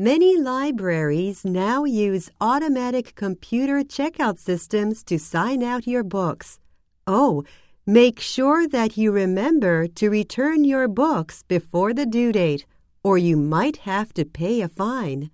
Many libraries now use automatic computer checkout systems to sign out your books. Oh, make sure that you remember to return your books before the due date, or you might have to pay a fine.